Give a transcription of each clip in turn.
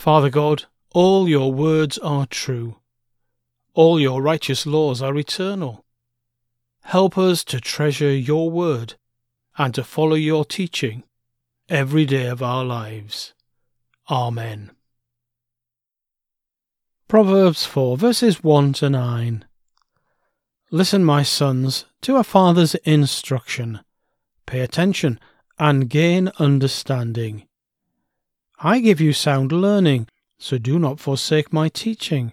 Father God, all your words are true. All your righteous laws are eternal. Help us to treasure your word and to follow your teaching every day of our lives. Amen. Proverbs 4 verses 1 to 9. Listen, my sons, to a father's instruction. Pay attention and gain understanding. I give you sound learning, so do not forsake my teaching.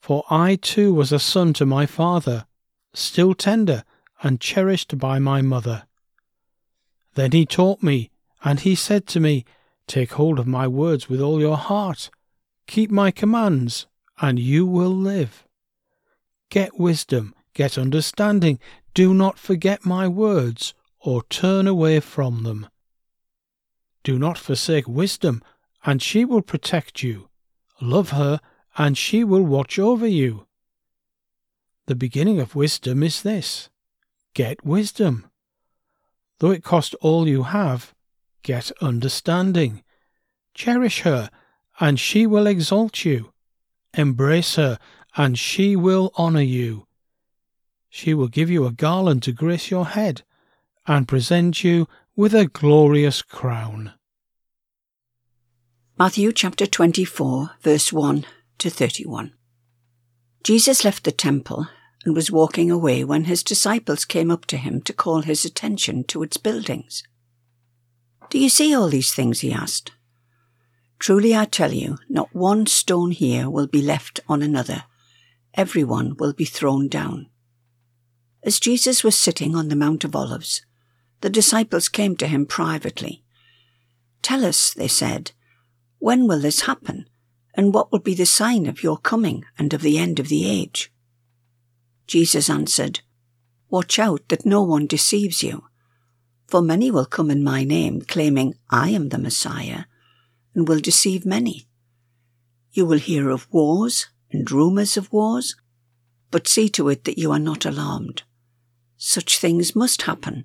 For I too was a son to my father, still tender and cherished by my mother. Then he taught me, and he said to me, Take hold of my words with all your heart, keep my commands, and you will live. Get wisdom, get understanding, do not forget my words, or turn away from them. Do not forsake wisdom, and she will protect you. Love her, and she will watch over you. The beginning of wisdom is this get wisdom. Though it cost all you have, get understanding. Cherish her, and she will exalt you. Embrace her, and she will honour you. She will give you a garland to grace your head, and present you with a glorious crown. Matthew chapter 24, verse 1 to 31. Jesus left the temple and was walking away when his disciples came up to him to call his attention to its buildings. Do you see all these things? he asked. Truly I tell you, not one stone here will be left on another. Every one will be thrown down. As Jesus was sitting on the Mount of Olives, the disciples came to him privately. Tell us, they said, when will this happen? And what will be the sign of your coming and of the end of the age? Jesus answered, Watch out that no one deceives you. For many will come in my name, claiming, I am the Messiah, and will deceive many. You will hear of wars and rumours of wars, but see to it that you are not alarmed. Such things must happen,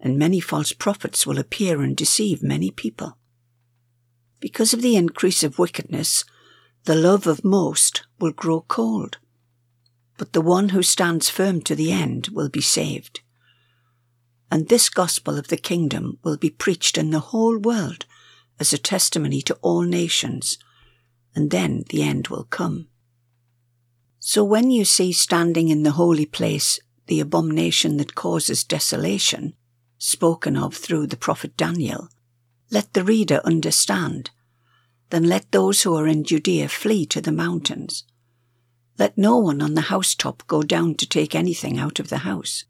and many false prophets will appear and deceive many people. Because of the increase of wickedness, the love of most will grow cold. But the one who stands firm to the end will be saved. And this gospel of the kingdom will be preached in the whole world as a testimony to all nations, and then the end will come. So when you see standing in the holy place the abomination that causes desolation, spoken of through the prophet Daniel, let the reader understand. Then let those who are in Judea flee to the mountains. Let no one on the housetop go down to take anything out of the house.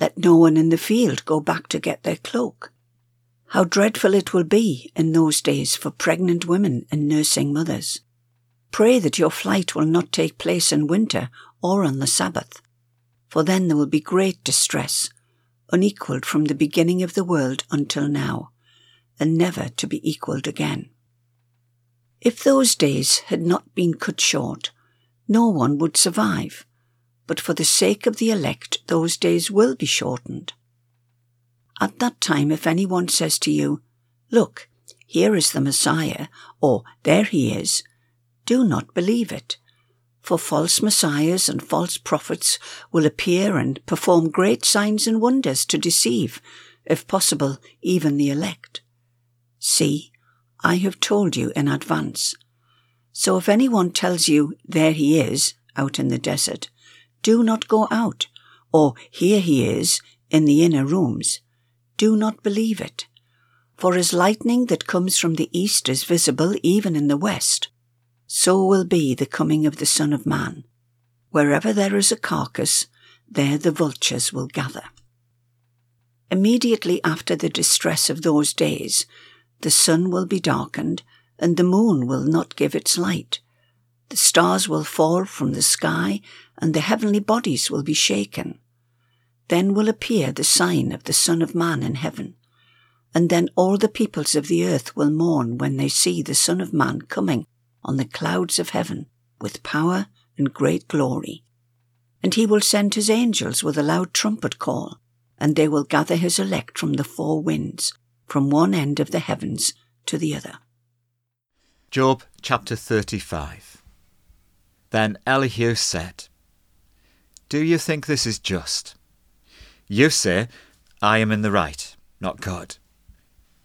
Let no one in the field go back to get their cloak. How dreadful it will be in those days for pregnant women and nursing mothers. Pray that your flight will not take place in winter or on the Sabbath, for then there will be great distress, unequalled from the beginning of the world until now and never to be equalled again. If those days had not been cut short, no one would survive, but for the sake of the elect, those days will be shortened. At that time, if anyone says to you, Look, here is the Messiah, or there he is, do not believe it. For false messiahs and false prophets will appear and perform great signs and wonders to deceive, if possible, even the elect. See, I have told you in advance. So if anyone tells you, There he is, out in the desert, do not go out, or Here he is, in the inner rooms. Do not believe it. For as lightning that comes from the east is visible even in the west, so will be the coming of the Son of Man. Wherever there is a carcass, there the vultures will gather. Immediately after the distress of those days, the sun will be darkened, and the moon will not give its light. The stars will fall from the sky, and the heavenly bodies will be shaken. Then will appear the sign of the Son of Man in heaven. And then all the peoples of the earth will mourn when they see the Son of Man coming on the clouds of heaven with power and great glory. And he will send his angels with a loud trumpet call, and they will gather his elect from the four winds from one end of the heavens to the other. Job chapter 35. Then Elihu said, Do you think this is just? You say, I am in the right, not God.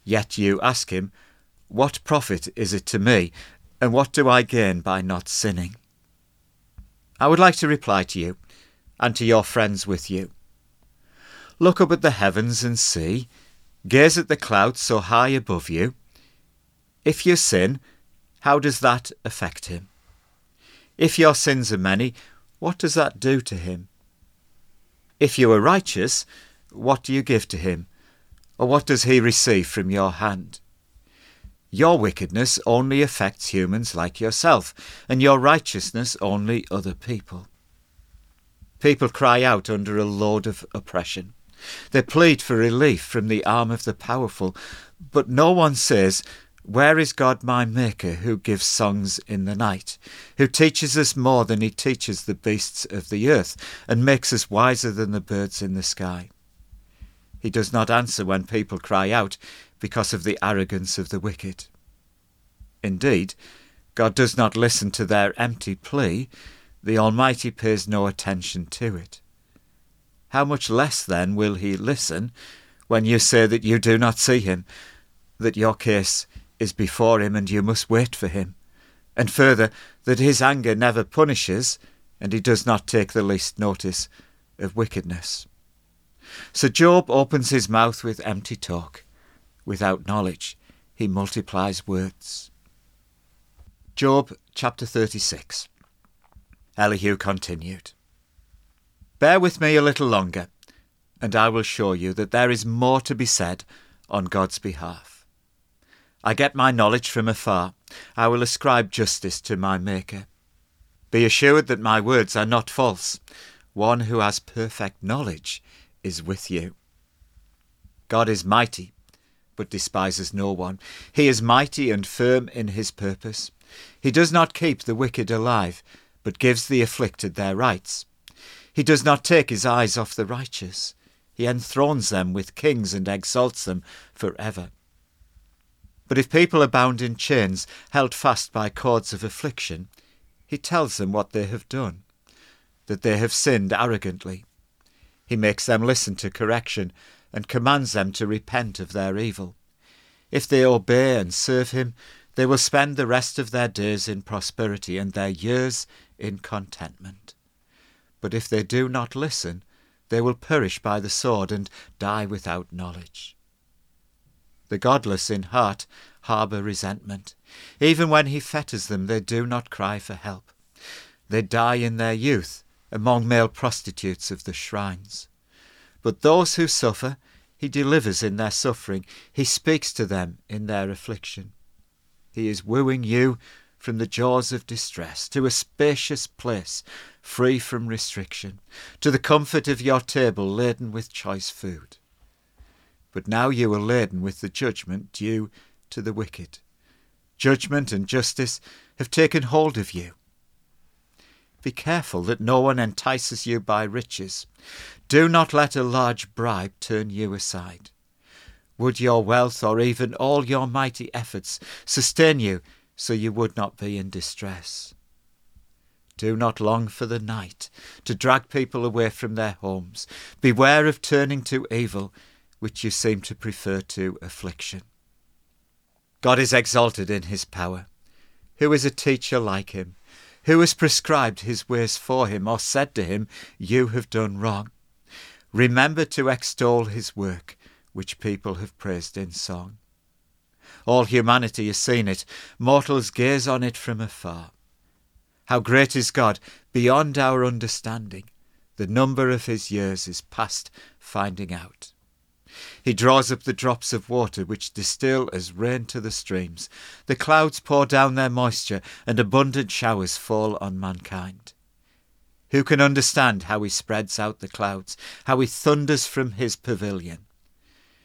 Yet you ask him, What profit is it to me, and what do I gain by not sinning? I would like to reply to you, and to your friends with you. Look up at the heavens and see, Gaze at the clouds so high above you. If you sin, how does that affect him? If your sins are many, what does that do to him? If you are righteous, what do you give to him? Or what does he receive from your hand? Your wickedness only affects humans like yourself, and your righteousness only other people. People cry out under a load of oppression. They plead for relief from the arm of the powerful, but no one says, Where is God my Maker, who gives songs in the night, who teaches us more than he teaches the beasts of the earth, and makes us wiser than the birds in the sky? He does not answer when people cry out because of the arrogance of the wicked. Indeed, God does not listen to their empty plea, the Almighty pays no attention to it how much less then will he listen when you say that you do not see him, that your case is before him and you must wait for him, and further, that his anger never punishes, and he does not take the least notice of wickedness. So Job opens his mouth with empty talk. Without knowledge, he multiplies words. Job chapter 36. Elihu continued. Bear with me a little longer, and I will show you that there is more to be said on God's behalf. I get my knowledge from afar. I will ascribe justice to my Maker. Be assured that my words are not false. One who has perfect knowledge is with you. God is mighty, but despises no one. He is mighty and firm in his purpose. He does not keep the wicked alive, but gives the afflicted their rights. He does not take his eyes off the righteous. He enthrones them with kings and exalts them for ever. But if people are bound in chains, held fast by cords of affliction, he tells them what they have done, that they have sinned arrogantly. He makes them listen to correction and commands them to repent of their evil. If they obey and serve him, they will spend the rest of their days in prosperity and their years in contentment. But if they do not listen, they will perish by the sword and die without knowledge. The godless in heart harbour resentment. Even when he fetters them, they do not cry for help. They die in their youth among male prostitutes of the shrines. But those who suffer, he delivers in their suffering. He speaks to them in their affliction. He is wooing you from the jaws of distress to a spacious place free from restriction, to the comfort of your table laden with choice food. but now you are laden with the judgment due to the wicked. Judgment and justice have taken hold of you. Be careful that no one entices you by riches. Do not let a large bribe turn you aside. Would your wealth or even all your mighty efforts sustain you so you would not be in distress? Do not long for the night to drag people away from their homes. Beware of turning to evil, which you seem to prefer to affliction. God is exalted in his power. Who is a teacher like him? Who has prescribed his ways for him, or said to him, You have done wrong? Remember to extol his work, which people have praised in song. All humanity has seen it, mortals gaze on it from afar. How great is God, beyond our understanding! The number of his years is past finding out. He draws up the drops of water which distill as rain to the streams. The clouds pour down their moisture, and abundant showers fall on mankind. Who can understand how he spreads out the clouds, how he thunders from his pavilion?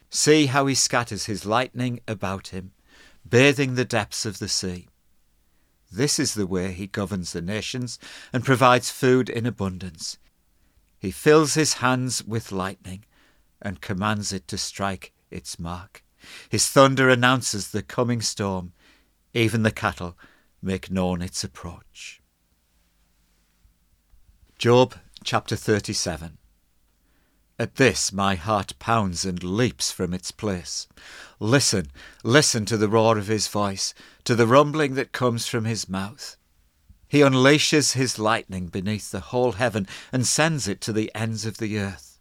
See how he scatters his lightning about him, bathing the depths of the sea. This is the way he governs the nations and provides food in abundance. He fills his hands with lightning and commands it to strike its mark. His thunder announces the coming storm. Even the cattle make known its approach. Job chapter 37. At this my heart pounds and leaps from its place. Listen, listen to the roar of his voice, to the rumbling that comes from his mouth. He unleashes his lightning beneath the whole heaven and sends it to the ends of the earth.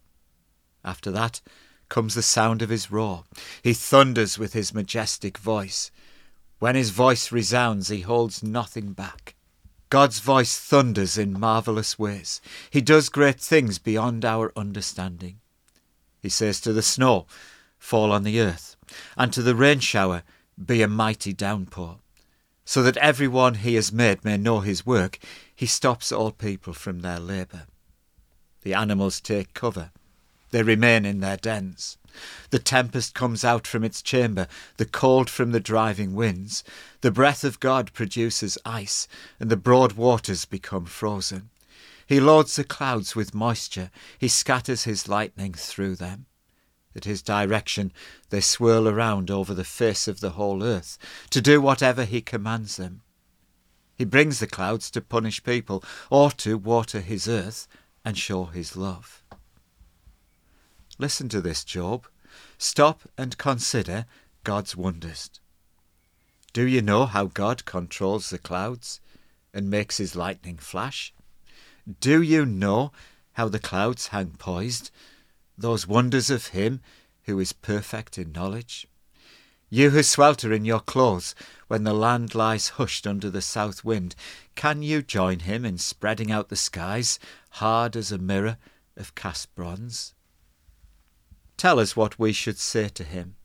After that comes the sound of his roar. He thunders with his majestic voice. When his voice resounds, he holds nothing back. God's voice thunders in marvellous ways. He does great things beyond our understanding. He says to the snow, Fall on the earth, and to the rain shower, Be a mighty downpour. So that every one he has made may know his work, he stops all people from their labour. The animals take cover. They remain in their dens. The tempest comes out from its chamber, the cold from the driving winds. The breath of God produces ice, and the broad waters become frozen. He loads the clouds with moisture, he scatters his lightning through them. At his direction they swirl around over the face of the whole earth, to do whatever he commands them. He brings the clouds to punish people, or to water his earth and show his love. Listen to this, Job. Stop and consider God's wonders. Do you know how God controls the clouds and makes his lightning flash? Do you know how the clouds hang poised, those wonders of him who is perfect in knowledge? You who swelter in your clothes when the land lies hushed under the south wind, can you join him in spreading out the skies, hard as a mirror of cast bronze? Tell us what we should say to him.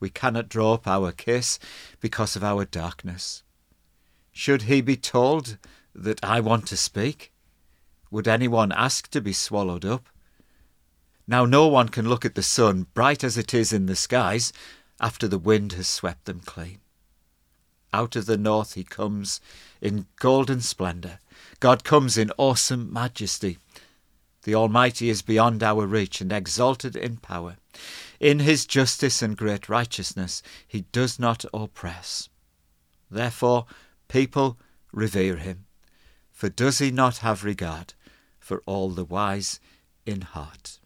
We cannot draw up our case because of our darkness. Should he be told that I want to speak? Would anyone ask to be swallowed up? Now no one can look at the sun, bright as it is in the skies, after the wind has swept them clean. Out of the north he comes in golden splendour. God comes in awesome majesty. The Almighty is beyond our reach and exalted in power. In his justice and great righteousness he does not oppress. Therefore, people revere him. For does he not have regard for all the wise in heart?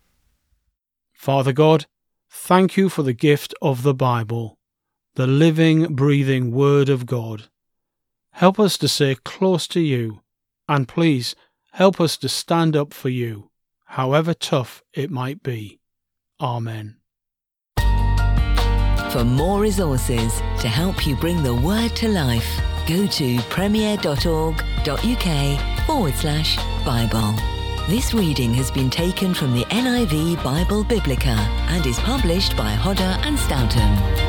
Father God, thank you for the gift of the Bible, the living, breathing Word of God. Help us to stay close to you, and please Help us to stand up for you, however tough it might be. Amen. For more resources to help you bring the word to life, go to premier.org.uk forward slash Bible. This reading has been taken from the NIV Bible Biblica and is published by Hodder and Stoughton.